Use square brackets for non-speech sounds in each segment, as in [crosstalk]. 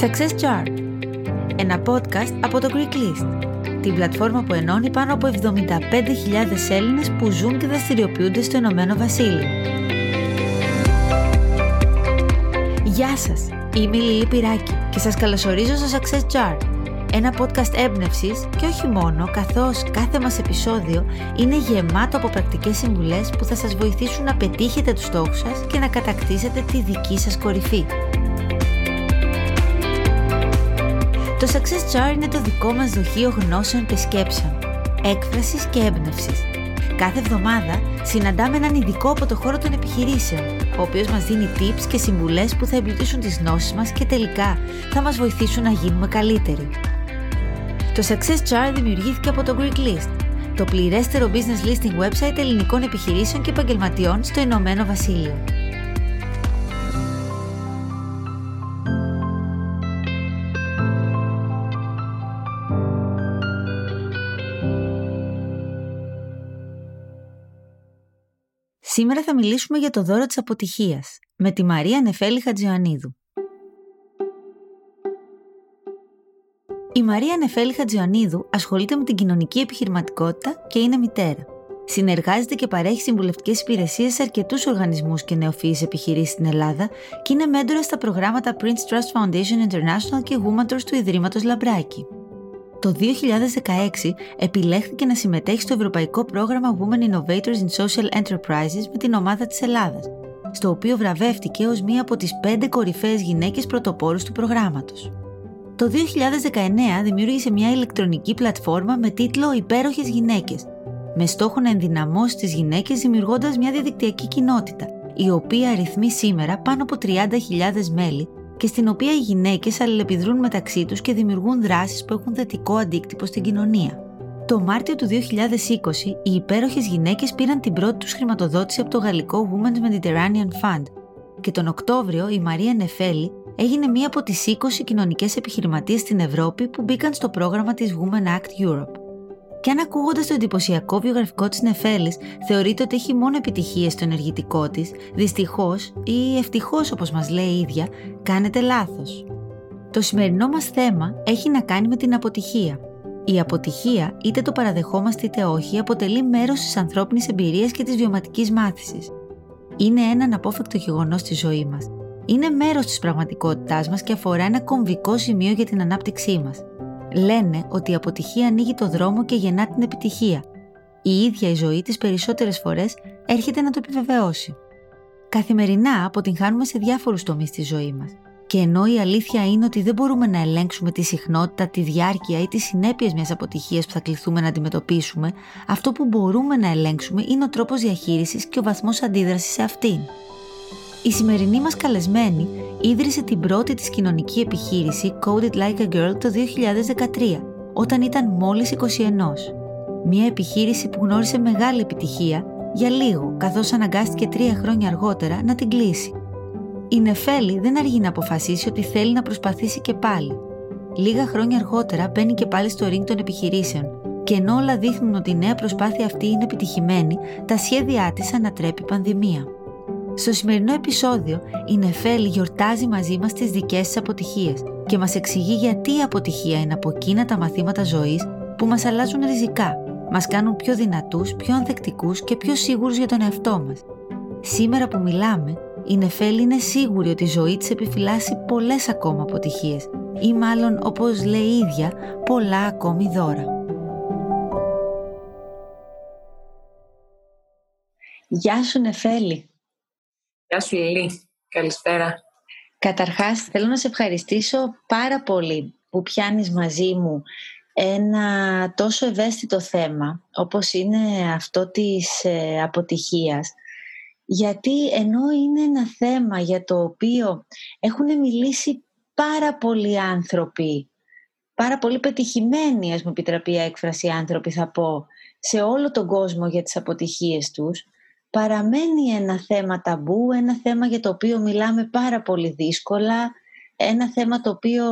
Success Jar Ένα podcast από το Greek List Την πλατφόρμα που ενώνει πάνω από 75.000 Έλληνες που ζουν και δραστηριοποιούνται στο Ηνωμένο Βασίλειο. Γεια σας! Είμαι η Λίλη Πυράκη και σας καλωσορίζω στο Success Jar ένα podcast έμπνευσης και όχι μόνο, καθώς κάθε μας επεισόδιο είναι γεμάτο από πρακτικές συμβουλές που θα σας βοηθήσουν να πετύχετε τους στόχους σας και να κατακτήσετε τη δική σας κορυφή. Το Success Jar είναι το δικό μας δοχείο γνώσεων και σκέψεων, έκφρασης και έμπνευσης. Κάθε εβδομάδα συναντάμε έναν ειδικό από το χώρο των επιχειρήσεων, ο οποίος μας δίνει tips και συμβουλές που θα εμπλουτίσουν τις γνώσεις μας και τελικά θα μας βοηθήσουν να γίνουμε καλύτεροι. Το Success Chart δημιουργήθηκε από το Greek List, το πληρέστερο business listing website ελληνικών επιχειρήσεων και επαγγελματιών στο Ηνωμένο Βασίλειο. Σήμερα θα μιλήσουμε για το δώρο της αποτυχίας με τη Μαρία Νεφέλη Χατζιωαννίδου. Η Μαρία Νεφέλη Χατζιωαννίδου ασχολείται με την κοινωνική επιχειρηματικότητα και είναι μητέρα. Συνεργάζεται και παρέχει συμβουλευτικές υπηρεσίες σε αρκετούς οργανισμούς και νεοφυείς επιχειρήσεις στην Ελλάδα και είναι μέντορα στα προγράμματα Prince Trust Foundation International και Woman του Ιδρύματος Λαμπράκη. Το 2016 επιλέχθηκε να συμμετέχει στο ευρωπαϊκό πρόγραμμα Women Innovators in Social Enterprises με την ομάδα της Ελλάδας, στο οποίο βραβεύτηκε ως μία από τις πέντε κορυφαίες γυναίκες πρωτοπόρους του προγράμματος. Το 2019 δημιούργησε μια ηλεκτρονική πλατφόρμα με τίτλο «Υπέροχες γυναίκες», με στόχο να ενδυναμώσει τις γυναίκες δημιουργώντας μια διαδικτυακή κοινότητα, η οποία αριθμεί σήμερα πάνω από 30.000 μέλη και στην οποία οι γυναίκες αλληλεπιδρούν μεταξύ τους και δημιουργούν δράσεις που έχουν θετικό αντίκτυπο στην κοινωνία. Το Μάρτιο του 2020, οι υπέροχες γυναίκες πήραν την πρώτη τους χρηματοδότηση από το γαλλικό Women's Mediterranean Fund και τον Οκτώβριο η Μαρία Νεφέλη έγινε μία από τις 20 κοινωνικές επιχειρηματίες στην Ευρώπη που μπήκαν στο πρόγραμμα της Women Act Europe. Και αν ακούγοντας το εντυπωσιακό βιογραφικό της Νεφέλης, θεωρείτε ότι έχει μόνο επιτυχίες στο ενεργητικό της, δυστυχώς ή ευτυχώς όπως μας λέει η ίδια, κάνετε λάθος. Το σημερινό μας θέμα έχει να κάνει με την αποτυχία. Η αποτυχία, είτε το παραδεχόμαστε είτε όχι, αποτελεί μέρος της ανθρώπινης εμπειρίας και της βιωματικής μάθησης. Είναι ένα αναπόφευκτο γεγονός στη ζωή μας είναι μέρος της πραγματικότητάς μας και αφορά ένα κομβικό σημείο για την ανάπτυξή μας. Λένε ότι η αποτυχία ανοίγει το δρόμο και γεννά την επιτυχία. Η ίδια η ζωή τις περισσότερες φορές έρχεται να το επιβεβαιώσει. Καθημερινά αποτυγχάνουμε σε διάφορους τομείς της ζωή μας. Και ενώ η αλήθεια είναι ότι δεν μπορούμε να ελέγξουμε τη συχνότητα, τη διάρκεια ή τις συνέπειες μιας αποτυχίας που θα κληθούμε να αντιμετωπίσουμε, αυτό που μπορούμε να ελέγξουμε είναι ο τρόπος διαχείρισης και ο βαθμός αντίδρασης σε αυτήν. Η σημερινή μας καλεσμένη ίδρυσε την πρώτη της κοινωνική επιχείρηση Coded Like a Girl το 2013, όταν ήταν μόλις 21. Μια επιχείρηση που γνώρισε μεγάλη επιτυχία για λίγο, καθώς αναγκάστηκε τρία χρόνια αργότερα να την κλείσει. Η Νεφέλη δεν αργεί να αποφασίσει ότι θέλει να προσπαθήσει και πάλι. Λίγα χρόνια αργότερα μπαίνει και πάλι στο ring των επιχειρήσεων και ενώ όλα δείχνουν ότι η νέα προσπάθεια αυτή είναι επιτυχημένη, τα σχέδιά της ανατρέπει πανδημία. Στο σημερινό επεισόδιο, η Νεφέλη γιορτάζει μαζί μας τις δικές της αποτυχίες και μας εξηγεί γιατί η αποτυχία είναι από εκείνα τα μαθήματα ζωής που μας αλλάζουν ριζικά, μας κάνουν πιο δυνατούς, πιο ανθεκτικούς και πιο σίγουρους για τον εαυτό μας. Σήμερα που μιλάμε, η Νεφέλη είναι σίγουρη ότι η ζωή της επιφυλάσσει πολλές ακόμα αποτυχίες ή μάλλον όπως λέει η ίδια πολλά ακόμη δώρα. Γεια σου Νεφέλη. Γεια σου Λίλη. Καλησπέρα. Καταρχάς θέλω να σε ευχαριστήσω πάρα πολύ που πιάνεις μαζί μου ένα τόσο ευαίσθητο θέμα όπως είναι αυτό της ε, αποτυχίας γιατί ενώ είναι ένα θέμα για το οποίο έχουν μιλήσει πάρα πολλοί άνθρωποι πάρα πολύ πετυχημένοι, ας μου επιτραπεί η έκφραση άνθρωποι θα πω, σε όλο τον κόσμο για τις αποτυχίες τους, παραμένει ένα θέμα ταμπού, ένα θέμα για το οποίο μιλάμε πάρα πολύ δύσκολα, ένα θέμα το οποίο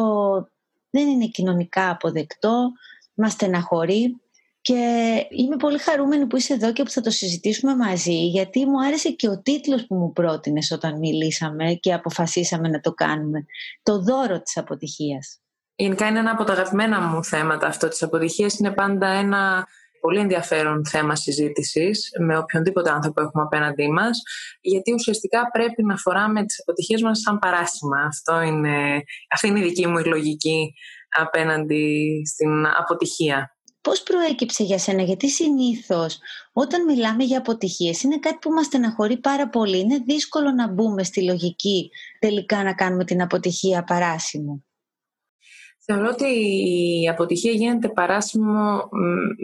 δεν είναι κοινωνικά αποδεκτό, μας στεναχωρεί και είμαι πολύ χαρούμενη που είσαι εδώ και που θα το συζητήσουμε μαζί γιατί μου άρεσε και ο τίτλος που μου πρότεινες όταν μιλήσαμε και αποφασίσαμε να το κάνουμε. Το δώρο της αποτυχίας. Γενικά είναι ένα από τα αγαπημένα μου θέματα αυτό της αποτυχίας. Είναι πάντα ένα πολύ ενδιαφέρον θέμα συζήτησης με οποιονδήποτε άνθρωπο έχουμε απέναντί μας γιατί ουσιαστικά πρέπει να φοράμε τις αποτυχίες μας σαν παράσημα. Αυτό είναι, αυτή είναι η δική μου λογική απέναντι στην αποτυχία. Πώς προέκυψε για σένα, γιατί συνήθως όταν μιλάμε για αποτυχίες είναι κάτι που μας στεναχωρεί πάρα πολύ. Είναι δύσκολο να μπούμε στη λογική τελικά να κάνουμε την αποτυχία παράσιμο. Θεωρώ ότι η αποτυχία γίνεται παράσιμο,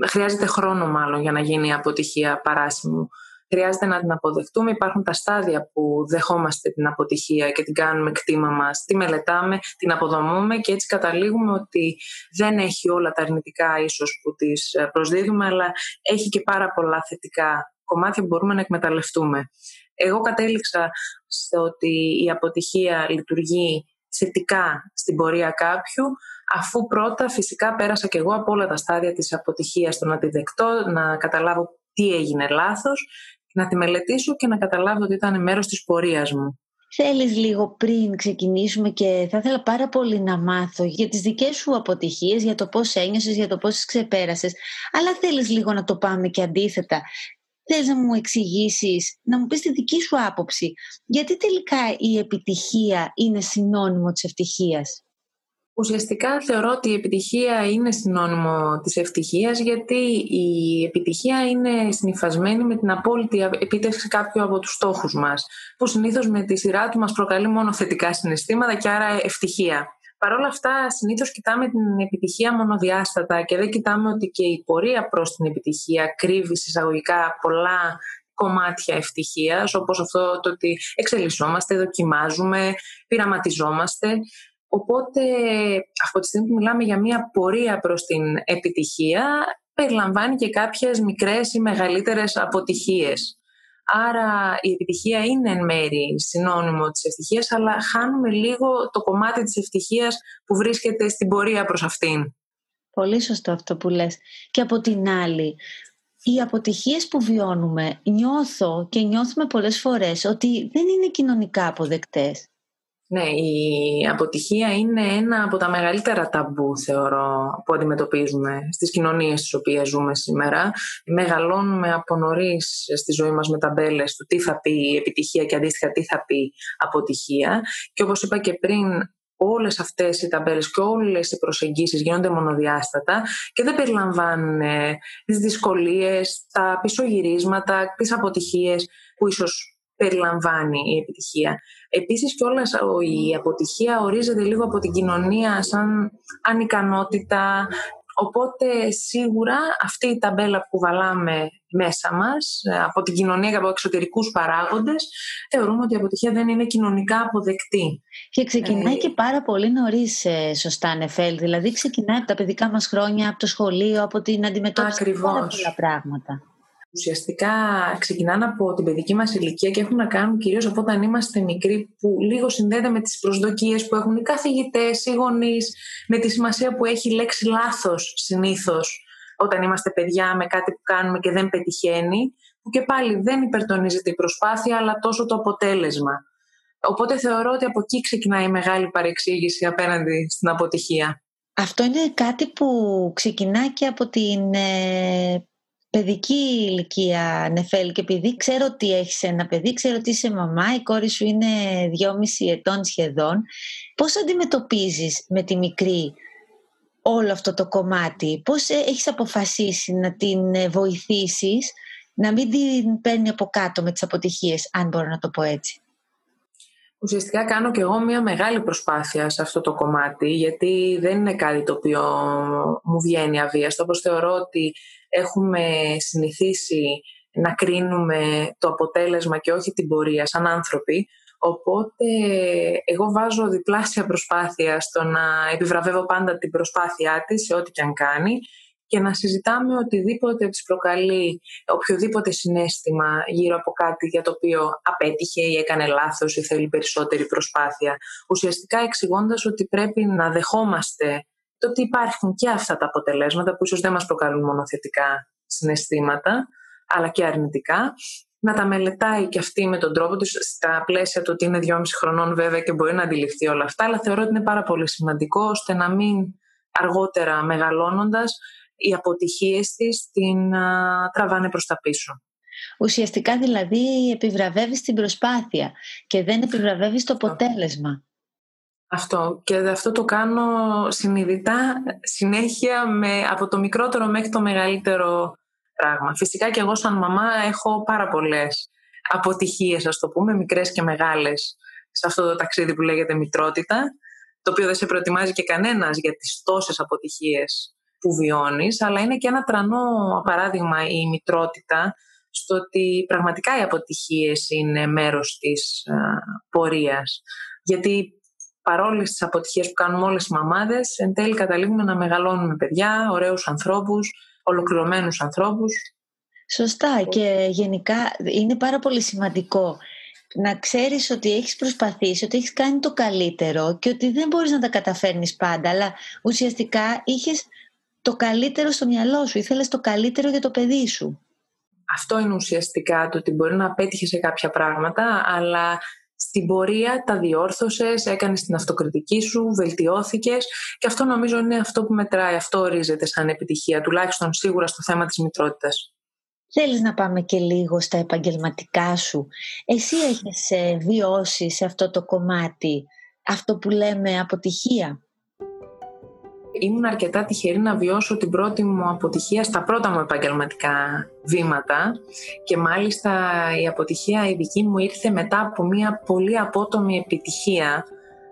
χρειάζεται χρόνο μάλλον για να γίνει η αποτυχία παράσιμο χρειάζεται να την αποδεχτούμε. Υπάρχουν τα στάδια που δεχόμαστε την αποτυχία και την κάνουμε κτήμα μας, τη μελετάμε, την αποδομούμε και έτσι καταλήγουμε ότι δεν έχει όλα τα αρνητικά ίσως που τις ε, προσδίδουμε, αλλά έχει και πάρα πολλά θετικά κομμάτια που μπορούμε να εκμεταλλευτούμε. Εγώ κατέληξα στο ότι η αποτυχία λειτουργεί θετικά στην πορεία κάποιου, αφού πρώτα φυσικά πέρασα και εγώ από όλα τα στάδια της αποτυχίας, το να τη δεκτώ, να καταλάβω τι έγινε λάθος να τη μελετήσω και να καταλάβω ότι ήταν μέρος της πορείας μου. Θέλεις λίγο πριν ξεκινήσουμε και θα ήθελα πάρα πολύ να μάθω για τις δικές σου αποτυχίες, για το πώς ένιωσες, για το πώς τις ξεπέρασες, αλλά θέλεις λίγο να το πάμε και αντίθετα. Θες να μου εξηγήσεις, να μου πεις τη δική σου άποψη, γιατί τελικά η επιτυχία είναι συνώνυμο της ευτυχίας; Ουσιαστικά θεωρώ ότι η επιτυχία είναι συνώνυμο της ευτυχίας γιατί η επιτυχία είναι συνειφασμένη με την απόλυτη επίτευξη κάποιου από τους στόχους μας που συνήθως με τη σειρά του μας προκαλεί μόνο θετικά συναισθήματα και άρα ευτυχία. Παρ' όλα αυτά, συνήθως κοιτάμε την επιτυχία μονοδιάστατα και δεν κοιτάμε ότι και η πορεία προς την επιτυχία κρύβει συσσαγωγικά πολλά κομμάτια ευτυχίας, όπως αυτό το ότι εξελισσόμαστε, δοκιμάζουμε, πειραματιζόμαστε. Οπότε, από τη στιγμή που μιλάμε για μια πορεία προς την επιτυχία, περιλαμβάνει και κάποιες μικρές ή μεγαλύτερες αποτυχίες. Άρα η επιτυχία είναι εν μέρη συνώνυμο της ευτυχίας, αλλά χάνουμε λίγο το κομμάτι της ευτυχίας που βρίσκεται στην πορεία προς αυτήν. Πολύ σωστό αυτό που λες. Και από την άλλη, οι αποτυχίες που βιώνουμε νιώθω και νιώθουμε πολλές φορές ότι δεν είναι κοινωνικά αποδεκτές. Ναι, η αποτυχία είναι ένα από τα μεγαλύτερα ταμπού, θεωρώ, που αντιμετωπίζουμε στις κοινωνίες στις οποίες ζούμε σήμερα. Μεγαλώνουμε από νωρίς στη ζωή μας με ταμπέλες του τι θα πει επιτυχία και αντίστοιχα τι θα πει αποτυχία. Και όπως είπα και πριν, όλες αυτές οι ταμπέλες και όλες οι προσεγγίσεις γίνονται μονοδιάστατα και δεν περιλαμβάνουν τις δυσκολίες, τα πισωγυρίσματα, τις αποτυχίες που ίσως περιλαμβάνει η επιτυχία. Επίσης κιόλας η αποτυχία ορίζεται λίγο από την κοινωνία σαν ανικανότητα, Οπότε σίγουρα αυτή η ταμπέλα που βαλάμε μέσα μας από την κοινωνία και από εξωτερικούς παράγοντες θεωρούμε ότι η αποτυχία δεν είναι κοινωνικά αποδεκτή. Και ξεκινάει ε, και πάρα πολύ νωρίς, ε, σωστά, Νεφέλ. Δηλαδή, ξεκινάει από τα παιδικά μας χρόνια, από το σχολείο, από την αντιμετώπιση Ακριβώς. πάρα πολλά πράγματα ουσιαστικά ξεκινάνε από την παιδική μας ηλικία και έχουν να κάνουν κυρίως από όταν είμαστε μικροί που λίγο συνδέεται με τις προσδοκίες που έχουν οι καθηγητές, οι γονείς, με τη σημασία που έχει η λέξη λάθος συνήθως όταν είμαστε παιδιά με κάτι που κάνουμε και δεν πετυχαίνει, που και πάλι δεν υπερτονίζεται η προσπάθεια αλλά τόσο το αποτέλεσμα. Οπότε θεωρώ ότι από εκεί ξεκινάει η μεγάλη παρεξήγηση απέναντι στην αποτυχία. Αυτό είναι κάτι που ξεκινά και από την ε, παιδική ηλικία, Νεφέλ, και επειδή ξέρω ότι έχεις ένα παιδί, ξέρω ότι είσαι μαμά, η κόρη σου είναι δυόμιση ετών σχεδόν, πώς αντιμετωπίζεις με τη μικρή όλο αυτό το κομμάτι, πώς ε, έχεις αποφασίσει να την ε, βοηθήσεις, να μην την παίρνει από κάτω με τις αποτυχίες, αν μπορώ να το πω έτσι; Ουσιαστικά κάνω και εγώ μια μεγάλη προσπάθεια σε αυτό το κομμάτι, γιατί δεν είναι κάτι το οποίο μου βγαίνει αβίαστο. Όπως θεωρώ ότι έχουμε συνηθίσει να κρίνουμε το αποτέλεσμα και όχι την πορεία σαν άνθρωποι, Οπότε εγώ βάζω διπλάσια προσπάθεια στο να επιβραβεύω πάντα την προσπάθειά της σε ό,τι και αν κάνει και να συζητάμε οτιδήποτε της προκαλεί οποιοδήποτε συνέστημα γύρω από κάτι για το οποίο απέτυχε ή έκανε λάθος ή θέλει περισσότερη προσπάθεια. Ουσιαστικά εξηγώντας ότι πρέπει να δεχόμαστε το ότι υπάρχουν και αυτά τα αποτελέσματα που ίσως δεν μας προκαλούν μόνο θετικά συναισθήματα, αλλά και αρνητικά, να τα μελετάει και αυτή με τον τρόπο της, στα πλαίσια του ότι είναι 2,5 χρονών βέβαια και μπορεί να αντιληφθεί όλα αυτά, αλλά θεωρώ ότι είναι πάρα πολύ σημαντικό ώστε να μην αργότερα μεγαλώνοντας οι αποτυχίες της την α, τραβάνε προς τα πίσω. Ουσιαστικά δηλαδή επιβραβεύεις την προσπάθεια και δεν επιβραβεύεις το αποτέλεσμα. Αυτό. Και αυτό το κάνω συνειδητά, συνέχεια, με, από το μικρότερο μέχρι το μεγαλύτερο πράγμα. Φυσικά και εγώ σαν μαμά έχω πάρα πολλές αποτυχίες, ας το πούμε, μικρές και μεγάλες, σε αυτό το ταξίδι που λέγεται μητρότητα, το οποίο δεν σε προετοιμάζει και κανένας για τις τόσες αποτυχίες που βιώνεις, αλλά είναι και ένα τρανό παράδειγμα η μητρότητα στο ότι πραγματικά οι αποτυχίες είναι μέρος της α, πορείας. Γιατί παρόλε τις αποτυχίες που κάνουμε όλες οι μαμάδες, εν τέλει καταλήγουμε να μεγαλώνουμε παιδιά, ωραίους ανθρώπους, ολοκληρωμένους ανθρώπους. Σωστά και γενικά είναι πάρα πολύ σημαντικό να ξέρεις ότι έχεις προσπαθήσει, ότι έχεις κάνει το καλύτερο και ότι δεν μπορείς να τα καταφέρνεις πάντα, αλλά ουσιαστικά είχες το καλύτερο στο μυαλό σου, ήθελες το καλύτερο για το παιδί σου. Αυτό είναι ουσιαστικά το ότι μπορεί να πέτυχες σε κάποια πράγματα, αλλά στην πορεία τα διόρθωσες, έκανες την αυτοκριτική σου, βελτιώθηκες και αυτό νομίζω είναι αυτό που μετράει, αυτό ορίζεται σαν επιτυχία, τουλάχιστον σίγουρα στο θέμα της μητρότητας. Θέλεις να πάμε και λίγο στα επαγγελματικά σου. Εσύ έχεις ε, βιώσει σε αυτό το κομμάτι αυτό που λέμε αποτυχία; Ήμουν αρκετά τυχερή να βιώσω την πρώτη μου αποτυχία στα πρώτα μου επαγγελματικά βήματα και μάλιστα η αποτυχία η δική μου ήρθε μετά από μια πολύ απότομη επιτυχία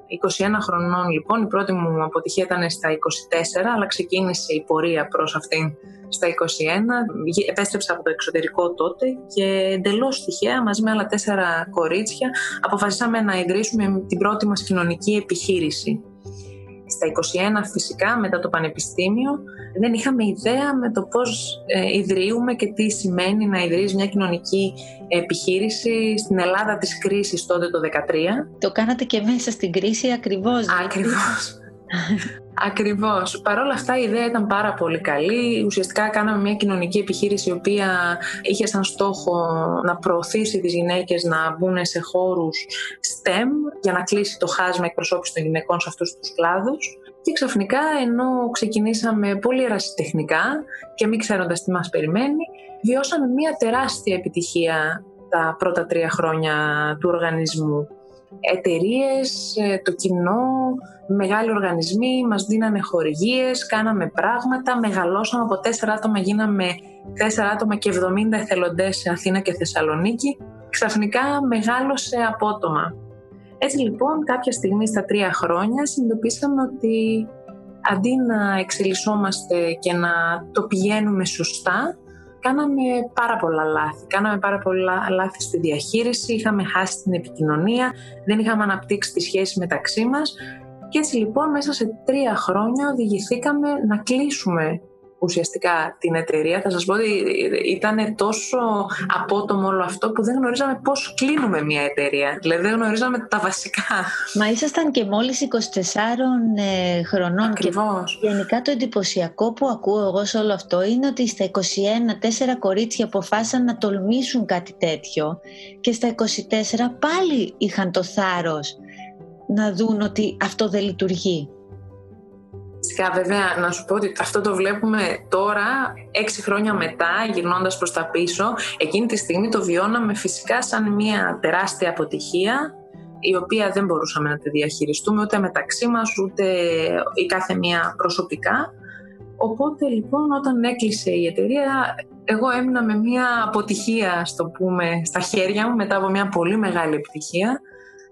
21 χρονών λοιπόν, η πρώτη μου αποτυχία ήταν στα 24, αλλά ξεκίνησε η πορεία προς αυτήν στα 21. Επέστρεψα από το εξωτερικό τότε και εντελώς τυχαία μαζί με άλλα τέσσερα κορίτσια αποφασίσαμε να ιδρύσουμε την πρώτη μας κοινωνική επιχείρηση στα 21 φυσικά μετά το πανεπιστήμιο δεν είχαμε ιδέα με το πώς ε, ιδρύουμε και τι σημαίνει να ιδρύεις μια κοινωνική επιχείρηση στην Ελλάδα της κρίσης τότε το 2013. Το κάνατε και μέσα στην κρίση ακριβώς. Ακριβώς. [laughs] Ακριβώς. Παρ' όλα αυτά η ιδέα ήταν πάρα πολύ καλή. Ουσιαστικά κάναμε μια κοινωνική επιχείρηση η οποία είχε σαν στόχο να προωθήσει τις γυναίκες να μπουν σε χώρους STEM για να κλείσει το χάσμα εκπροσώπηση των γυναικών σε αυτούς τους κλάδους. Και ξαφνικά ενώ ξεκινήσαμε πολύ ερασιτεχνικά και μην ξέροντας τι μας περιμένει, βιώσαμε μια τεράστια επιτυχία τα πρώτα τρία χρόνια του οργανισμού εταιρείες, ε, το κοινό, μεγάλοι οργανισμοί, μας δίνανε χορηγίες, κάναμε πράγματα, μεγαλώσαμε από τέσσερα άτομα, γίναμε τέσσερα άτομα και 70 εθελοντές σε Αθήνα και Θεσσαλονίκη. Ξαφνικά μεγάλωσε απότομα. Έτσι λοιπόν κάποια στιγμή στα τρία χρόνια συνειδητοποίησαμε ότι αντί να εξελισσόμαστε και να το πηγαίνουμε σωστά, κάναμε πάρα πολλά λάθη. Κάναμε πάρα πολλά λάθη στη διαχείριση, είχαμε χάσει την επικοινωνία, δεν είχαμε αναπτύξει τη σχέση μεταξύ μας και έτσι λοιπόν μέσα σε τρία χρόνια οδηγηθήκαμε να κλείσουμε ουσιαστικά την εταιρεία. Θα σας πω ότι ήταν τόσο απότομο όλο αυτό που δεν γνωρίζαμε πώς κλείνουμε μια εταιρεία. Δηλαδή δεν γνωρίζαμε τα βασικά. Μα ήσασταν και μόλις 24 ε, χρονών. Ακριβώς. Και γενικά το εντυπωσιακό που ακούω εγώ σε όλο αυτό είναι ότι στα 21 τέσσερα κορίτσια αποφάσισαν να τολμήσουν κάτι τέτοιο και στα 24 πάλι είχαν το θάρρος να δουν ότι αυτό δεν λειτουργεί. Φυσικά, βέβαια, να σου πω ότι αυτό το βλέπουμε τώρα, έξι χρόνια μετά, γυρνώντας προς τα πίσω. Εκείνη τη στιγμή το βιώναμε φυσικά σαν μια τεράστια αποτυχία, η οποία δεν μπορούσαμε να τη διαχειριστούμε ούτε μεταξύ μας, ούτε η κάθε μία προσωπικά. Οπότε λοιπόν όταν έκλεισε η εταιρεία, εγώ έμεινα με μια αποτυχία, στο πούμε, στα χέρια μου μετά από μια πολύ μεγάλη επιτυχία.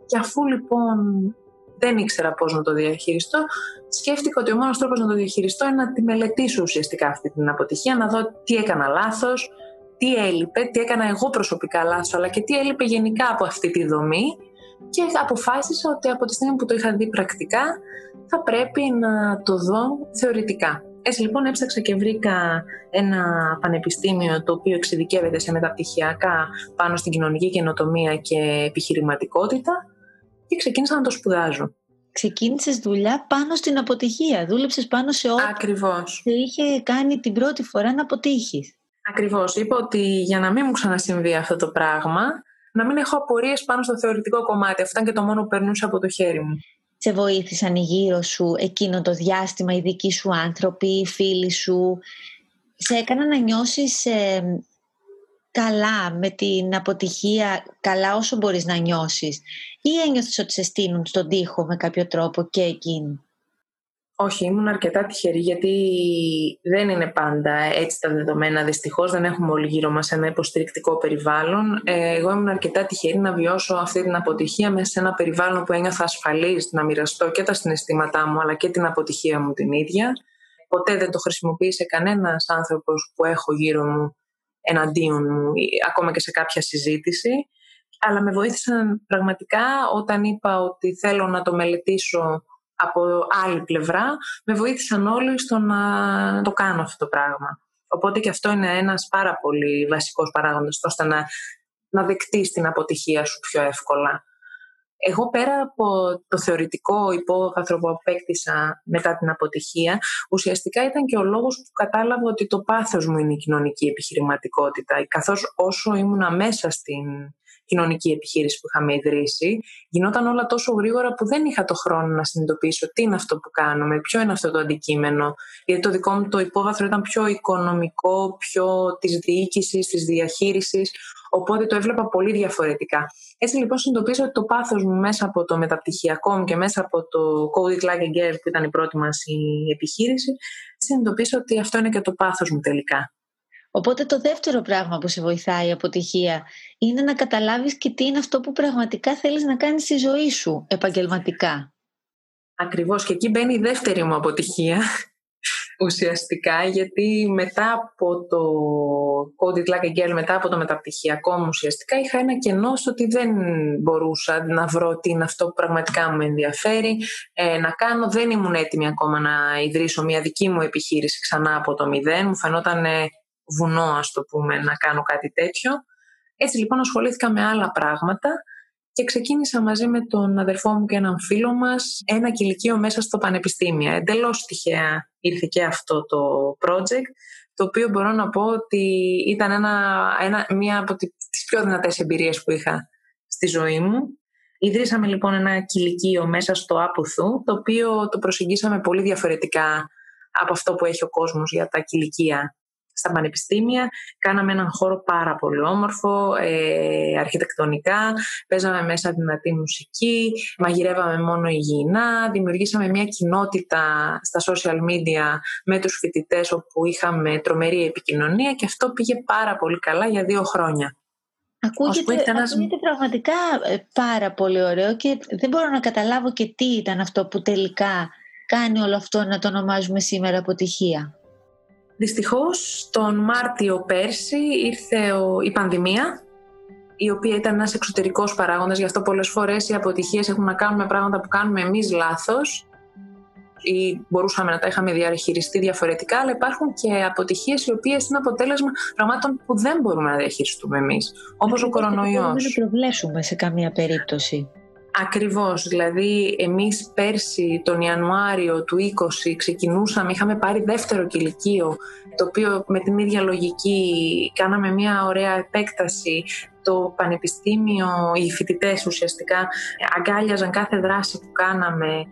Και αφού λοιπόν δεν ήξερα πώς να το διαχειριστώ, σκέφτηκα ότι ο μόνος τρόπος να το διαχειριστώ είναι να τη μελετήσω ουσιαστικά αυτή την αποτυχία, να δω τι έκανα λάθος, τι έλειπε, τι έκανα εγώ προσωπικά λάθος, αλλά και τι έλειπε γενικά από αυτή τη δομή. Και αποφάσισα ότι από τη στιγμή που το είχα δει πρακτικά θα πρέπει να το δω θεωρητικά. Έτσι λοιπόν έψαξα και βρήκα ένα πανεπιστήμιο το οποίο εξειδικεύεται σε μεταπτυχιακά πάνω στην κοινωνική καινοτομία και επιχειρηματικότητα και ξεκίνησα να το σπουδάζω. ξεκίνησες δουλειά πάνω στην αποτυχία. Δούλεψες πάνω σε ό,τι Ακριβώς. είχε κάνει την πρώτη φορά να αποτύχεις. Ακριβώς. Είπα ότι για να μην μου ξανασυμβεί αυτό το πράγμα, να μην έχω απορίες πάνω στο θεωρητικό κομμάτι. Αυτό ήταν και το μόνο που περνούσε από το χέρι μου. Σε βοήθησαν οι γύρω σου εκείνο το διάστημα, οι δικοί σου άνθρωποι, οι φίλοι σου. Σε έκανα να νιώσεις ε, καλά με την αποτυχία, καλά όσο μπορείς να νιώσεις. Ή ένιωθες ότι σε στείλουν στον τοίχο με κάποιο τρόπο και εκείνοι; Όχι, ήμουν αρκετά τυχερή γιατί δεν είναι πάντα έτσι τα δεδομένα. Δυστυχώς δεν έχουμε όλοι γύρω μας ένα υποστηρικτικό περιβάλλον. Ε, εγώ ήμουν αρκετά τυχερή να βιώσω αυτή την αποτυχία μέσα σε ένα περιβάλλον που ένιωθα ασφαλής να μοιραστώ και τα συναισθήματά μου αλλά και την αποτυχία μου την ίδια. Ποτέ δεν το χρησιμοποίησε κανένας άνθρωπος που έχω γύρω μου εναντίον μου, ακόμα και σε κάποια συζήτηση. Αλλά με βοήθησαν πραγματικά όταν είπα ότι θέλω να το μελετήσω από άλλη πλευρά, με βοήθησαν όλοι στο να το κάνω αυτό το πράγμα. Οπότε και αυτό είναι ένας πάρα πολύ βασικός παράγοντας, ώστε να, να δεκτείς την αποτυχία σου πιο εύκολα. Εγώ πέρα από το θεωρητικό υπόβαθρο που απέκτησα μετά την αποτυχία, ουσιαστικά ήταν και ο λόγος που κατάλαβα ότι το πάθος μου είναι η κοινωνική επιχειρηματικότητα. Καθώς όσο ήμουνα μέσα στην κοινωνική επιχείρηση που είχαμε ιδρύσει, γινόταν όλα τόσο γρήγορα που δεν είχα το χρόνο να συνειδητοποιήσω τι είναι αυτό που κάνουμε, ποιο είναι αυτό το αντικείμενο. Γιατί το δικό μου το υπόβαθρο ήταν πιο οικονομικό, πιο της διοίκησης, της διαχείρισης. Οπότε το έβλεπα πολύ διαφορετικά. Έτσι λοιπόν συνειδητοποίησα ότι το πάθος μου μέσα από το μεταπτυχιακό μου και μέσα από το Code It Like a Girl που ήταν η πρώτη μας η επιχείρηση, συνειδητοποίησα ότι αυτό είναι και το πάθος μου τελικά. Οπότε το δεύτερο πράγμα που σε βοηθάει η αποτυχία είναι να καταλάβεις και τι είναι αυτό που πραγματικά θέλεις να κάνεις στη ζωή σου επαγγελματικά. Ακριβώς και εκεί μπαίνει η δεύτερη μου αποτυχία [laughs] ουσιαστικά γιατί μετά από το Code It Like a Girl, μετά από το μεταπτυχιακό μου ουσιαστικά είχα ένα κενό στο ότι δεν μπορούσα να βρω τι είναι αυτό που πραγματικά μου ενδιαφέρει ε, να κάνω. Δεν ήμουν έτοιμη ακόμα να ιδρύσω μια δική μου επιχείρηση ξανά από το μηδέν. Μου φαινόταν βουνό, ας το πούμε, να κάνω κάτι τέτοιο. Έτσι λοιπόν ασχολήθηκα με άλλα πράγματα και ξεκίνησα μαζί με τον αδερφό μου και έναν φίλο μας ένα κηλικείο μέσα στο πανεπιστήμιο. Εντελώς τυχαία ήρθε και αυτό το project, το οποίο μπορώ να πω ότι ήταν ένα, ένα, μία από τις πιο δυνατές εμπειρίες που είχα στη ζωή μου. Ιδρύσαμε λοιπόν ένα κηλικείο μέσα στο Άπουθου, το οποίο το προσεγγίσαμε πολύ διαφορετικά από αυτό που έχει ο κόσμος για τα κηλικεία στα πανεπιστήμια. Κάναμε έναν χώρο πάρα πολύ όμορφο, ε, αρχιτεκτονικά, παίζαμε μέσα δυνατή μουσική, μαγειρεύαμε μόνο υγιεινά, δημιουργήσαμε μια κοινότητα στα social media με τους φοιτητές όπου είχαμε τρομερή επικοινωνία και αυτό πήγε πάρα πολύ καλά για δύο χρόνια. Ακούγεται, ακούγεται πραγματικά ε, πάρα πολύ ωραίο και δεν μπορώ να καταλάβω και τι ήταν αυτό που τελικά κάνει όλο αυτό να το ονομάζουμε σήμερα αποτυχία. Δυστυχώς τον Μάρτιο πέρσι ήρθε η πανδημία η οποία ήταν ένας εξωτερικός παράγοντας, γι' αυτό πολλές φορές οι αποτυχίες έχουν να κάνουν με πράγματα που κάνουμε εμείς λάθος ή μπορούσαμε να τα είχαμε διαχειριστεί διαφορετικά, αλλά υπάρχουν και αποτυχίες οι οποίες είναι αποτέλεσμα πραγμάτων που δεν μπορούμε να διαχειριστούμε εμείς, όπως ο κορονοϊός. Δεν μπορούμε να προβλέψουμε σε καμία περίπτωση. Ακριβώς, δηλαδή εμείς πέρσι τον Ιανουάριο του 20 ξεκινούσαμε, είχαμε πάρει δεύτερο κηλικείο, το οποίο με την ίδια λογική κάναμε μια ωραία επέκταση. Το πανεπιστήμιο, οι φοιτητές ουσιαστικά αγκάλιαζαν κάθε δράση που κάναμε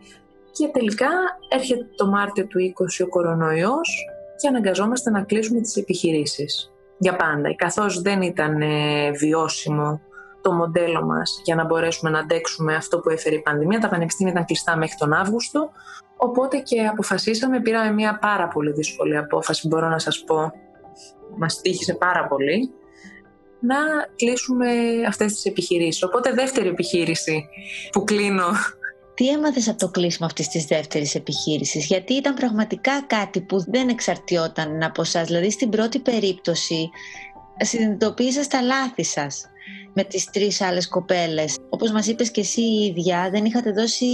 και τελικά έρχεται το Μάρτιο του 20 ο κορονοϊός και αναγκαζόμαστε να κλείσουμε τις επιχειρήσεις για πάντα, καθώς δεν ήταν ε, βιώσιμο το μοντέλο μας για να μπορέσουμε να αντέξουμε αυτό που έφερε η πανδημία. Τα πανεπιστήμια ήταν κλειστά μέχρι τον Αύγουστο, οπότε και αποφασίσαμε, πήραμε μια πάρα πολύ δύσκολη απόφαση, μπορώ να σας πω, μας τύχησε πάρα πολύ, να κλείσουμε αυτές τις επιχειρήσεις. Οπότε δεύτερη επιχείρηση που κλείνω τι έμαθες από το κλείσιμο αυτής της δεύτερης επιχείρησης, γιατί ήταν πραγματικά κάτι που δεν εξαρτιόταν από εσά. Δηλαδή στην πρώτη περίπτωση συνειδητοποίησα τα λάθη σας με τις τρεις άλλες κοπέλες. Όπως μας είπες και εσύ η ίδια, δεν είχατε δώσει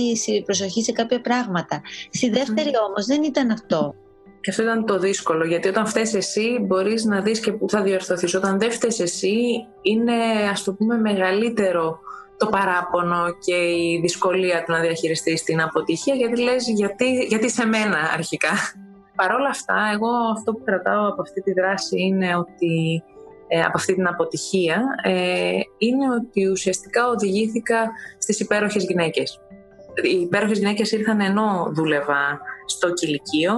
προσοχή σε κάποια πράγματα. Στη δεύτερη όμως δεν ήταν αυτό. Και αυτό ήταν το δύσκολο, γιατί όταν φταίς εσύ μπορείς να δεις και που θα διορθωθείς. Όταν δεν φταίς εσύ είναι ας το πούμε μεγαλύτερο το παράπονο και η δυσκολία του να διαχειριστείς την αποτυχία γιατί λες γιατί, γιατί σε μένα αρχικά. Παρ' όλα αυτά, εγώ αυτό που κρατάω από αυτή τη δράση είναι ότι ε, από αυτή την αποτυχία ε, είναι ότι ουσιαστικά οδηγήθηκα στις υπέροχες γυναίκες. Οι υπέροχες γυναίκες ήρθαν ενώ δούλευα στο κηλικείο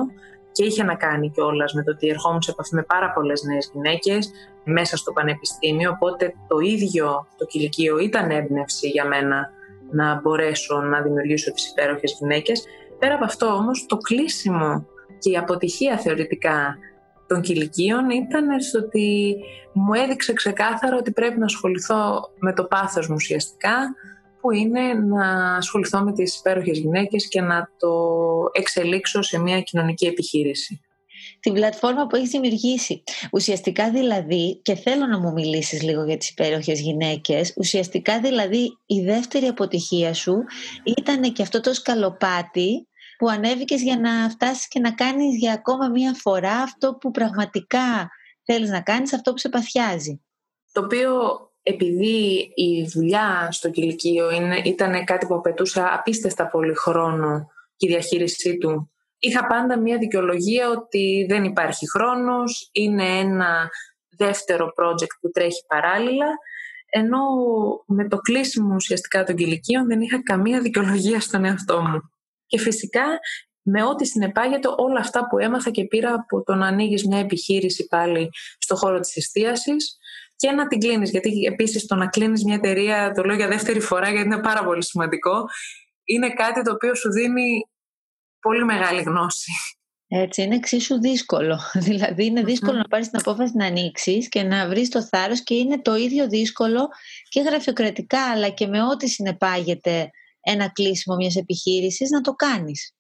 και είχε να κάνει κιόλας με το ότι ερχόμουν σε επαφή με πάρα πολλές νέες γυναίκες μέσα στο πανεπιστήμιο. Οπότε το ίδιο το κηλικείο ήταν έμπνευση για μένα να μπορέσω να δημιουργήσω τις υπέροχες γυναίκες. Πέρα από αυτό όμως, το κλείσιμο και η αποτυχία θεωρητικά των κηλικίων ήταν στο ότι μου έδειξε ξεκάθαρα ότι πρέπει να ασχοληθώ με το πάθος μου ουσιαστικά που είναι να ασχοληθώ με τις υπέροχες γυναίκες και να το εξελίξω σε μια κοινωνική επιχείρηση. Την πλατφόρμα που έχεις δημιουργήσει. Ουσιαστικά δηλαδή, και θέλω να μου μιλήσεις λίγο για τις υπέροχες γυναίκες, ουσιαστικά δηλαδή η δεύτερη αποτυχία σου ήταν και αυτό το σκαλοπάτι που ανέβηκες για να φτάσεις και να κάνεις για ακόμα μία φορά αυτό που πραγματικά θέλεις να κάνεις, αυτό που σε παθιάζει. Το οποίο επειδή η δουλειά στο κηλικείο ήταν κάτι που απαιτούσε απίστευτα πολύ χρόνο και η διαχείρισή του, είχα πάντα μία δικαιολογία ότι δεν υπάρχει χρόνος, είναι ένα δεύτερο project που τρέχει παράλληλα, ενώ με το κλείσιμο ουσιαστικά των κηλικίων δεν είχα καμία δικαιολογία στον εαυτό μου. Και φυσικά με ό,τι συνεπάγεται όλα αυτά που έμαθα και πήρα από το να ανοίγεις μια επιχείρηση πάλι στο χώρο της εστίασης, και να την κλείνεις. Γιατί επίσης το να κλείνεις μια εταιρεία, το λέω για δεύτερη φορά, γιατί είναι πάρα πολύ σημαντικό, είναι κάτι το οποίο σου δίνει πολύ μεγάλη γνώση. Έτσι, είναι εξίσου δύσκολο. [laughs] Δηλαδή, είναι να πάρεις την απόφαση να ανοίξεις και να βρεις το θάρρος και είναι το ίδιο δύσκολο και γραφειοκρατικά, αλλά και με ό,τι συνεπάγεται ένα κλείσιμο μιας επιχείρησης να το κάνεις.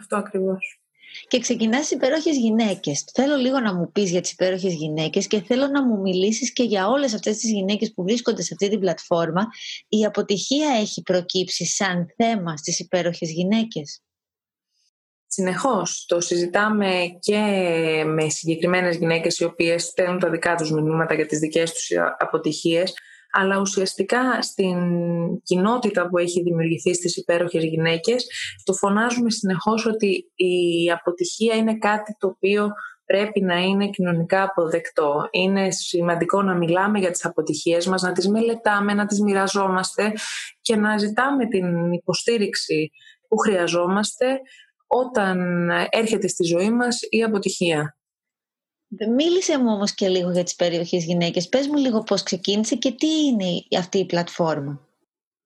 Αυτό ακριβώς και ξεκινάς τις υπέροχες γυναίκες. Θέλω λίγο να μου πεις για τις υπέροχες γυναίκες και θέλω να μου μιλήσεις και για όλες αυτές τις γυναίκες που βρίσκονται σε αυτή την πλατφόρμα. Η αποτυχία έχει προκύψει σαν θέμα στις υπέροχες γυναίκες; Συνεχώς το συζητάμε και με συγκεκριμένες γυναίκες οι οποίες στέλνουν τα δικά τους μηνύματα για τις δικές τους αποτυχίες αλλά ουσιαστικά στην κοινότητα που έχει δημιουργηθεί στις υπέροχες γυναίκες το φωνάζουμε συνεχώς ότι η αποτυχία είναι κάτι το οποίο πρέπει να είναι κοινωνικά αποδεκτό. Είναι σημαντικό να μιλάμε για τις αποτυχίες μας, να τις μελετάμε, να τις μοιραζόμαστε και να ζητάμε την υποστήριξη που χρειαζόμαστε όταν έρχεται στη ζωή μας η αποτυχία. Μίλησε μου όμως και λίγο για τις περιοχές γυναίκες. Πες μου λίγο πώς ξεκίνησε και τι είναι αυτή η πλατφόρμα.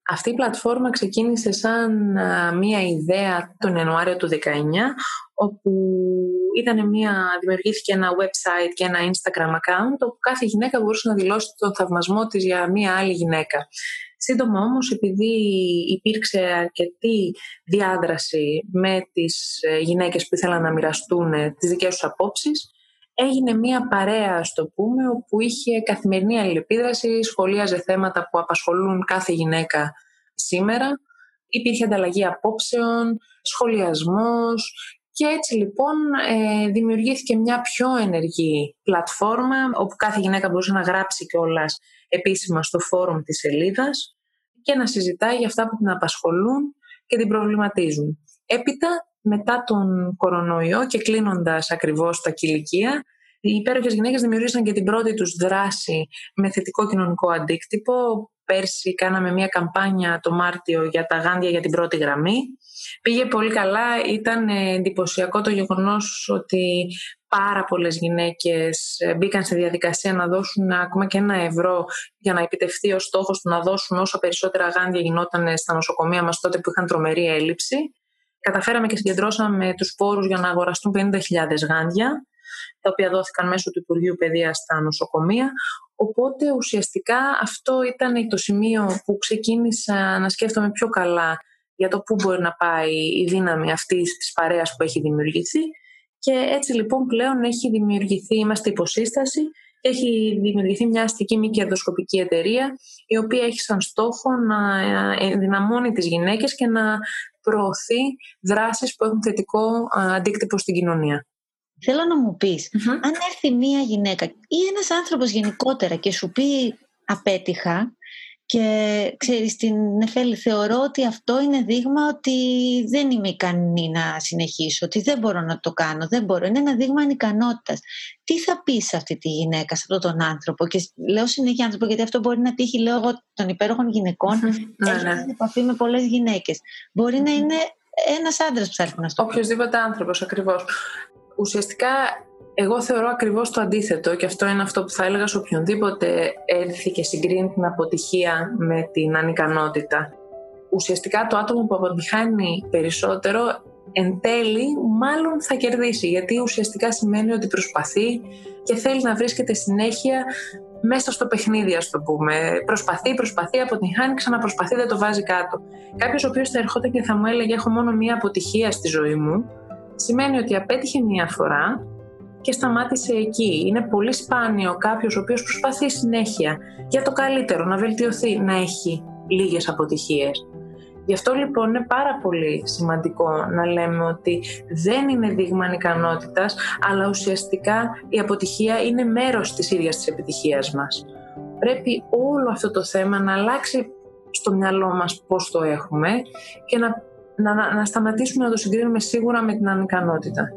Αυτή η πλατφόρμα ξεκίνησε σαν μία ιδέα τον Ιανουάριο του 19, όπου ήταν μία, δημιουργήθηκε ένα website και ένα Instagram account, όπου κάθε γυναίκα μπορούσε να δηλώσει τον θαυμασμό της για μία άλλη γυναίκα. Σύντομα όμως, επειδή υπήρξε αρκετή διάδραση με τις ε, γυναίκες που ήθελαν να μοιραστούν ε, τις δικές τους απόψεις, έγινε μια παρέα, ας το πούμε, όπου είχε καθημερινή αλληλεπίδραση, σχολίαζε θέματα που απασχολούν κάθε γυναίκα σήμερα. Υπήρχε ανταλλαγή απόψεων, σχολιασμός και έτσι λοιπόν ε, δημιουργήθηκε μια πιο ενεργή πλατφόρμα όπου κάθε γυναίκα μπορούσε να γράψει κιόλας επίσημα στο φόρουμ της σελίδας και να συζητάει για αυτά που την απασχολούν και την προβληματίζουν. Έπειτα μετά τον κορονοϊό και κλείνοντας ακριβώς τα κηλικία, οι υπέροχες γυναίκες δημιούργησαν και την πρώτη τους δράση με θετικό κοινωνικό αντίκτυπο. Πέρσι κάναμε μια καμπάνια το Μάρτιο για τα γάντια για την πρώτη γραμμή. Πήγε πολύ καλά. Ήταν εντυπωσιακό το γεγονός ότι πάρα πολλές γυναίκες μπήκαν σε διαδικασία να δώσουν ακόμα και ένα ευρώ για να επιτευχθεί ο στόχος του να δώσουν όσο περισσότερα γάντια γινόταν στα νοσοκομεία μας τότε που είχαν τρομερή έλλειψη καταφέραμε και συγκεντρώσαμε τους πόρους για να αγοραστούν 50.000 γάντια, τα οποία δόθηκαν μέσω του Υπουργείου Παιδείας στα νοσοκομεία. Οπότε ουσιαστικά αυτό ήταν το σημείο που ξεκίνησα να σκέφτομαι πιο καλά για το πού μπορεί να πάει η δύναμη αυτή της παρέας που έχει δημιουργηθεί. Και έτσι λοιπόν πλέον έχει δημιουργηθεί, είμαστε υποσύσταση, έχει δημιουργηθεί μια αστική μη κερδοσκοπική εταιρεία η οποία έχει σαν στόχο να ενδυναμώνει τις γυναίκες και να προωθεί δράσεις που έχουν θετικό αντίκτυπο στην κοινωνία. Θέλω να μου πεις, αν έρθει μία γυναίκα ή ένας άνθρωπος γενικότερα και σου πει απέτυχα Και ξέρεις, την Νεφέλη θεωρώ ότι αυτό είναι δείγμα ότι δεν είμαι ικανή να συνεχίσω, ότι δεν μπορώ να το κάνω, δεν μπορώ. Είναι ένα δείγμα ανικανότητας. Τι θα πεις σε αυτή τη γυναίκα, σε αυτόν τον άνθρωπο; Και λέω συνέχεια άνθρωπο, γιατί αυτό μπορεί να τύχει, λέω εγώ, των υπέροχων γυναικών. ναι, ναι. επαφή με πολλές γυναίκες. Μπορεί να είναι ένας άντρας που θα έρθει να στο Οποιοδήποτε άνθρωπος, ακριβώς. Ουσιαστικά εγώ θεωρώ ακριβώς το αντίθετο και αυτό είναι αυτό που θα έλεγα σε οποιονδήποτε έρθει και συγκρίνει την αποτυχία με την ανικανότητα. Ουσιαστικά το άτομο που αποτυχάνει περισσότερο εν τέλει μάλλον θα κερδίσει γιατί ουσιαστικά σημαίνει ότι προσπαθεί και θέλει να βρίσκεται συνέχεια μέσα στο παιχνίδι, ας το πούμε. Προσπαθεί, προσπαθεί, αποτυχάνει, ξαναπροσπαθεί, δεν το βάζει κάτω. Κάποιος ο οποίος θα ερχόταν και θα μου έλεγε: Έχω μόνο μία αποτυχία στη ζωή μου, σημαίνει ότι απέτυχε μία φορά και σταμάτησε εκεί. Είναι πολύ σπάνιο κάποιος ο οποίος προσπαθεί συνέχεια για το καλύτερο, να βελτιωθεί, να έχει λίγες αποτυχίες. Γι' αυτό λοιπόν είναι πάρα πολύ σημαντικό να λέμε ότι δεν είναι δείγμα ανικανότητας, αλλά ουσιαστικά η αποτυχία είναι μέρος της ίδιας της επιτυχίας μας. Πρέπει όλο αυτό το θέμα να αλλάξει στο μυαλό μας πώς το έχουμε και να, να, να σταματήσουμε να το συγκρίνουμε σίγουρα με την ανικανότητα.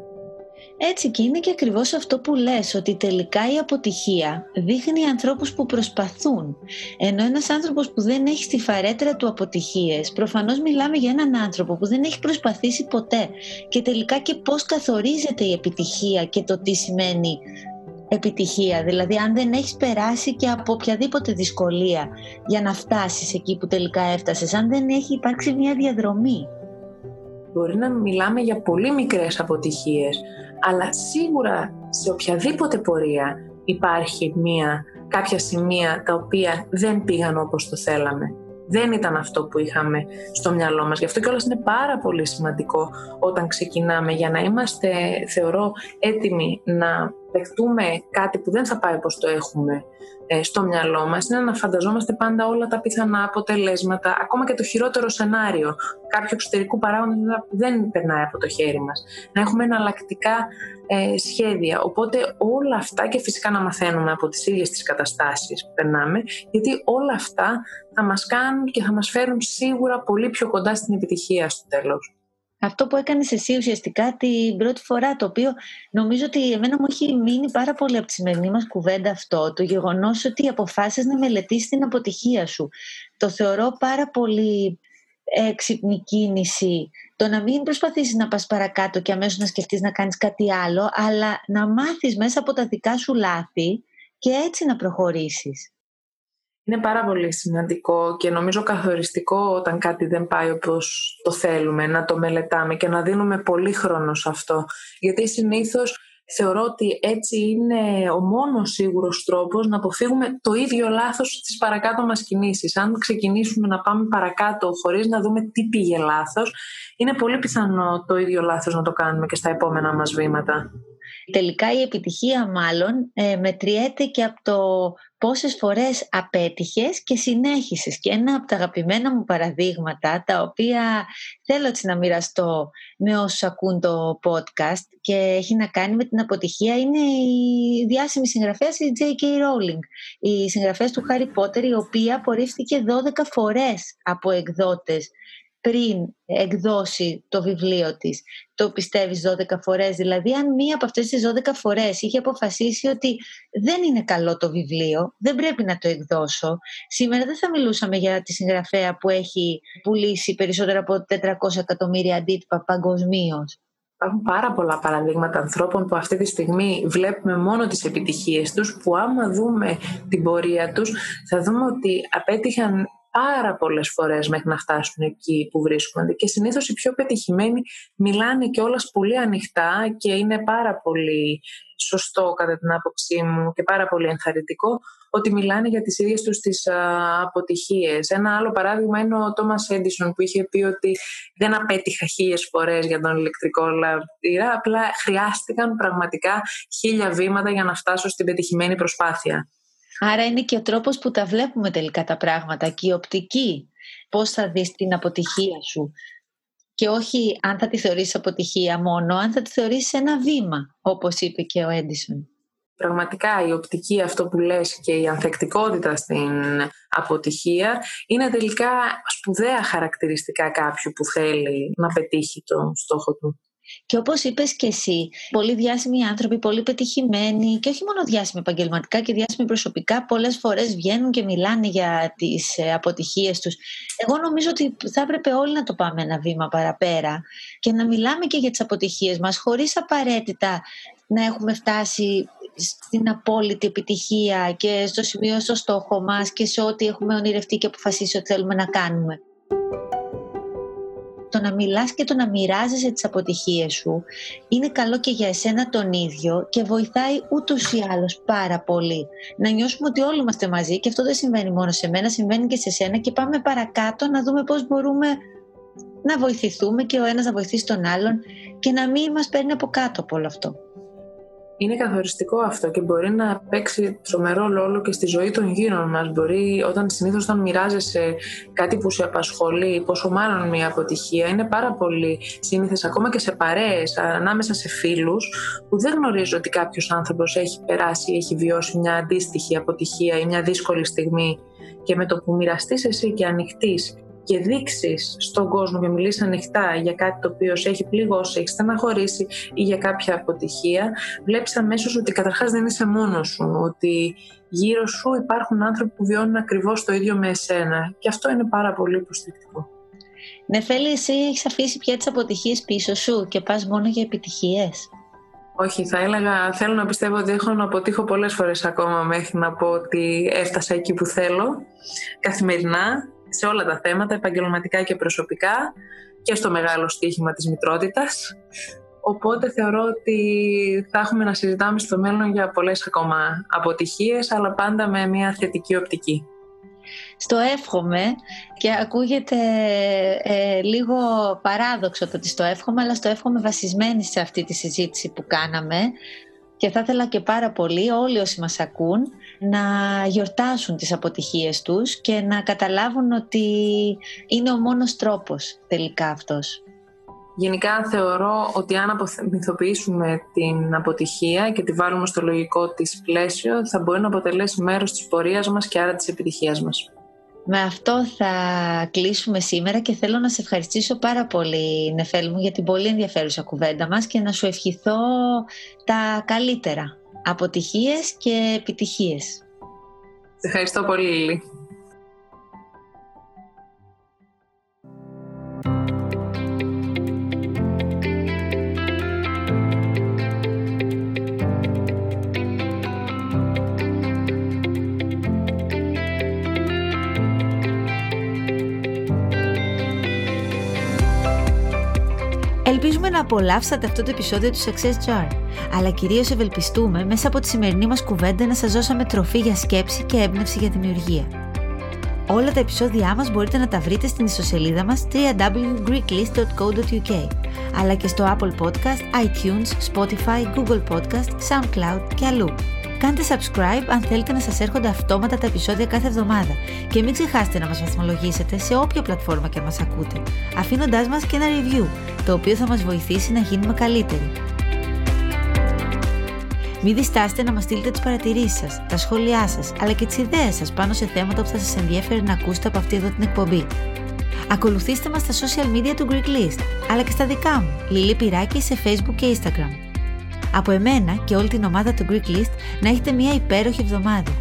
Έτσι και είναι και ακριβώς αυτό που λες, ότι τελικά η αποτυχία δείχνει ανθρώπους που προσπαθούν. Ενώ ένας άνθρωπος που δεν έχει στη φαρέτρα του αποτυχίες, προφανώς μιλάμε για έναν άνθρωπο που δεν έχει προσπαθήσει ποτέ. Και τελικά και πώς καθορίζεται η επιτυχία και το τι σημαίνει επιτυχία. Δηλαδή αν δεν έχεις περάσει και από οποιαδήποτε δυσκολία για να φτάσεις εκεί που τελικά έφτασες, αν δεν έχει υπάρξει μια διαδρομή. Μπορεί να μιλάμε για πολύ μικρές αποτυχίες, αλλά σίγουρα σε οποιαδήποτε πορεία υπάρχει μία, κάποια σημεία τα οποία δεν πήγαν όπως το θέλαμε. Δεν ήταν αυτό που είχαμε στο μυαλό μας. Γι' αυτό κιόλας είναι πάρα πολύ σημαντικό όταν ξεκινάμε για να είμαστε, θεωρώ, έτοιμοι να δεχτούμε κάτι που δεν θα πάει όπως το έχουμε ε, στο μυαλό μας είναι να φανταζόμαστε πάντα όλα τα πιθανά αποτελέσματα, ακόμα και το χειρότερο σενάριο κάποιου εξωτερικού παράγοντα που δεν περνάει από το χέρι μας. Να έχουμε εναλλακτικά ε, σχέδια. Οπότε όλα αυτά και φυσικά να μαθαίνουμε από τις ίδιες τις καταστάσεις που περνάμε, γιατί όλα αυτά θα μας κάνουν και θα μας φέρουν σίγουρα πολύ πιο κοντά στην επιτυχία στο τέλος αυτό που έκανες εσύ ουσιαστικά την πρώτη φορά, το οποίο νομίζω ότι εμένα μου έχει μείνει πάρα πολύ από τη σημερινή μας κουβέντα αυτό, το γεγονός ότι αποφάσισες να μελετήσεις την αποτυχία σου. Το θεωρώ πάρα πολύ έξυπνη κίνηση το να μην προσπαθήσεις να πας παρακάτω και αμέσως να σκεφτείς να κάνεις κάτι άλλο, αλλά να μάθεις μέσα από τα δικά σου λάθη και έτσι να προχωρήσεις. Είναι πάρα πολύ σημαντικό και νομίζω καθοριστικό όταν κάτι δεν πάει όπως το θέλουμε, να το μελετάμε και να δίνουμε πολύ χρόνο σε αυτό. Γιατί συνήθως θεωρώ ότι έτσι είναι ο μόνος σίγουρος τρόπος να αποφύγουμε το ίδιο λάθος στις παρακάτω μας κινήσεις. Αν ξεκινήσουμε να πάμε παρακάτω χωρίς να δούμε τι πήγε λάθος, είναι πολύ πιθανό το ίδιο λάθος να το κάνουμε και στα επόμενα μας βήματα. Τελικά η επιτυχία μάλλον ε, μετριέται και από το πόσες φορές απέτυχες και συνέχισες. Και ένα από τα αγαπημένα μου παραδείγματα, τα οποία θέλω έτσι να μοιραστώ με όσους ακούν το podcast και έχει να κάνει με την αποτυχία, είναι η διάσημη συγγραφέας η J.K. Rowling. Η συγγραφέα του Harry Potter, η οποία απορρίφθηκε 12 φορές από εκδότες πριν εκδώσει το βιβλίο της. Το πιστεύεις 12 φορές; Δηλαδή αν μία από αυτές τις 12 φορές είχε αποφασίσει ότι δεν είναι καλό το βιβλίο, δεν πρέπει να το εκδώσω. Σήμερα δεν θα μιλούσαμε για τη συγγραφέα που έχει πουλήσει περισσότερα από 400 εκατομμύρια αντίτυπα παγκοσμίως. Υπάρχουν πάρα πολλά παραδείγματα ανθρώπων που αυτή τη στιγμή βλέπουμε μόνο τις επιτυχίες τους, που άμα δούμε την πορεία τους θα δούμε ότι απέτυχαν πάρα πολλές φορές μέχρι να φτάσουν εκεί που βρίσκονται και συνήθως οι πιο πετυχημένοι μιλάνε και όλας πολύ ανοιχτά και είναι πάρα πολύ σωστό κατά την άποψή μου και πάρα πολύ ενθαρρυντικό ότι μιλάνε για τις ίδιες τους τις αποτυχίες. Ένα άλλο παράδειγμα είναι ο Τόμας Έντισον που είχε πει ότι δεν απέτυχα χίλιες φορές για τον ηλεκτρικό λαμπτήρα, απλά χρειάστηκαν πραγματικά χίλια βήματα για να φτάσω στην πετυχημένη προσπάθεια. Άρα είναι και ο τρόπος που τα βλέπουμε τελικά τα πράγματα και η οπτική. Πώς θα δεις την αποτυχία σου. Και όχι αν θα τη θεωρήσεις αποτυχία μόνο, αν θα τη θεωρήσεις ένα βήμα, όπως είπε και ο Έντισον. πραγματικά η οπτική αυτό που λες και η ανθεκτικότητα στην αποτυχία είναι τελικά σπουδαία χαρακτηριστικά κάποιου που θέλει να πετύχει το στόχο του. Και όπως είπες και εσύ, πολύ διάσημοι άνθρωποι, πολύ πετυχημένοι και όχι μόνο διάσημοι επαγγελματικά και διάσημοι προσωπικά, πολλές φορές βγαίνουν και μιλάνε για τις ε, αποτυχίες τους. Εγώ νομίζω ότι θα έπρεπε όλοι να το πάμε ένα βήμα παραπέρα και να μιλάμε και για τις αποτυχίες μας, χωρίς απαραίτητα να έχουμε φτάσει στην απόλυτη επιτυχία και στο σημείο, στο στόχο μας και σε ό,τι έχουμε ονειρευτεί και αποφασίσει ότι θέλουμε να κάνουμε το να μιλάς και το να μοιράζεσαι τις αποτυχίες σου είναι καλό και για εσένα τον ίδιο και βοηθάει ούτως ή άλλως πάρα πολύ. Να νιώσουμε ότι όλοι είμαστε μαζί και αυτό δεν συμβαίνει μόνο σε μένα, συμβαίνει και σε σένα και πάμε παρακάτω να δούμε πώς μπορούμε να βοηθηθούμε και ο ένας να βοηθήσει τον άλλον και να μην μας παίρνει από κάτω από όλο αυτό. Είναι καθοριστικό αυτό και μπορεί να παίξει τρομερό ρόλο και στη ζωή των γύρων μας. Μπορεί όταν συνήθως όταν μοιράζεσαι κάτι που σε απασχολεί, πόσο μάλλον μια αποτυχία, είναι πάρα πολύ σύνηθες ακόμα και σε παρέες, ανάμεσα σε φίλους, που δεν γνωρίζω ότι κάποιος άνθρωπος έχει περάσει ή έχει βιώσει μια αντίστοιχη αποτυχία ή μια δύσκολη στιγμή και με το που μοιραστείς εσύ και ανοιχτείς και δείξεις στον κόσμο και μιλήσεις ανοιχτά για κάτι το οποίο σε έχει πληγώσει, έχει στεναχωρήσει ή για κάποια αποτυχία, βλέπεις αμέσως ότι καταρχάς δεν είσαι μόνος σου, ότι γύρω σου υπάρχουν άνθρωποι που βιώνουν ακριβώς το ίδιο με εσένα. Και αυτό είναι πάρα πολύ υποστηρικτικό. Νεφέλη, εσύ έχεις αφήσει πια τις αποτυχίες πίσω σου και πας μόνο για επιτυχίες; Όχι, θα έλεγα, θέλω να πιστεύω ότι έχω να αποτύχω πολλές φορές ακόμα μέχρι να πω ότι έφτασα εκεί που θέλω καθημερινά σε όλα τα θέματα, επαγγελματικά και προσωπικά και στο μεγάλο στοίχημα της μητρότητας. Οπότε θεωρώ ότι θα έχουμε να συζητάμε στο μέλλον για πολλές ακόμα αποτυχίες, αλλά πάντα με μια θετική οπτική. Στο εύχομαι και ακούγεται ε, λίγο παράδοξο το ότι στο εύχομαι, αλλά στο εύχομαι βασισμένη σε αυτή τη συζήτηση που κάναμε και θα ήθελα και πάρα πολύ όλοι όσοι μας ακούν να γιορτάσουν τις αποτυχίες τους και να καταλάβουν ότι είναι ο μόνος τρόπος τελικά αυτός. Γενικά θεωρώ ότι αν απομυθοποιήσουμε την αποτυχία και τη βάλουμε στο λογικό της πλαίσιο θα μπορεί να αποτελέσει μέρος της πορείας μας και άρα της επιτυχίας μας. Με αυτό θα κλείσουμε σήμερα και θέλω να σε ευχαριστήσω πάρα πολύ Νεφέλ μου για την πολύ ενδιαφέρουσα κουβέντα μας και να σου ευχηθώ τα καλύτερα. Αποτυχίες και επιτυχίες. Σε ευχαριστώ πολύ Λίλη. Να απολαύσατε αυτό το επεισόδιο του Success Jar, αλλά κυρίως ευελπιστούμε μέσα από τη σημερινή μας κουβέντα να σας δώσαμε τροφή για σκέψη και έμπνευση για δημιουργία. Όλα τα επεισόδια μας μπορείτε να τα βρείτε στην ιστοσελίδα μας www.greeklist.co.uk αλλά και στο Apple Podcast, iTunes, Spotify, Google Podcast, SoundCloud και αλλού. Κάντε subscribe αν θέλετε να σας έρχονται αυτόματα τα επεισόδια κάθε εβδομάδα και μην ξεχάσετε να μας βαθμολογήσετε σε όποια πλατφόρμα και μας ακούτε, αφήνοντάς μας και ένα review, το οποίο θα μας βοηθήσει να γίνουμε καλύτεροι. Μην διστάσετε να μας στείλετε τις παρατηρήσεις σας, τα σχόλιά σας, αλλά και τις ιδέες σας πάνω σε θέματα που θα σας ενδιαφέρει να ακούσετε από αυτή εδώ την εκπομπή. Ακολουθήστε μας στα social media του Greek List, αλλά και στα δικά μου, Λίλη Πυράκη σε Facebook και Instagram. Από εμένα και όλη την ομάδα του Greek List να έχετε μια υπέροχη εβδομάδα.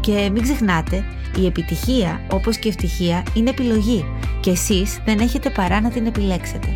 Και μην ξεχνάτε, η επιτυχία όπως και η ευτυχία είναι επιλογή και εσείς δεν έχετε παρά να την επιλέξετε.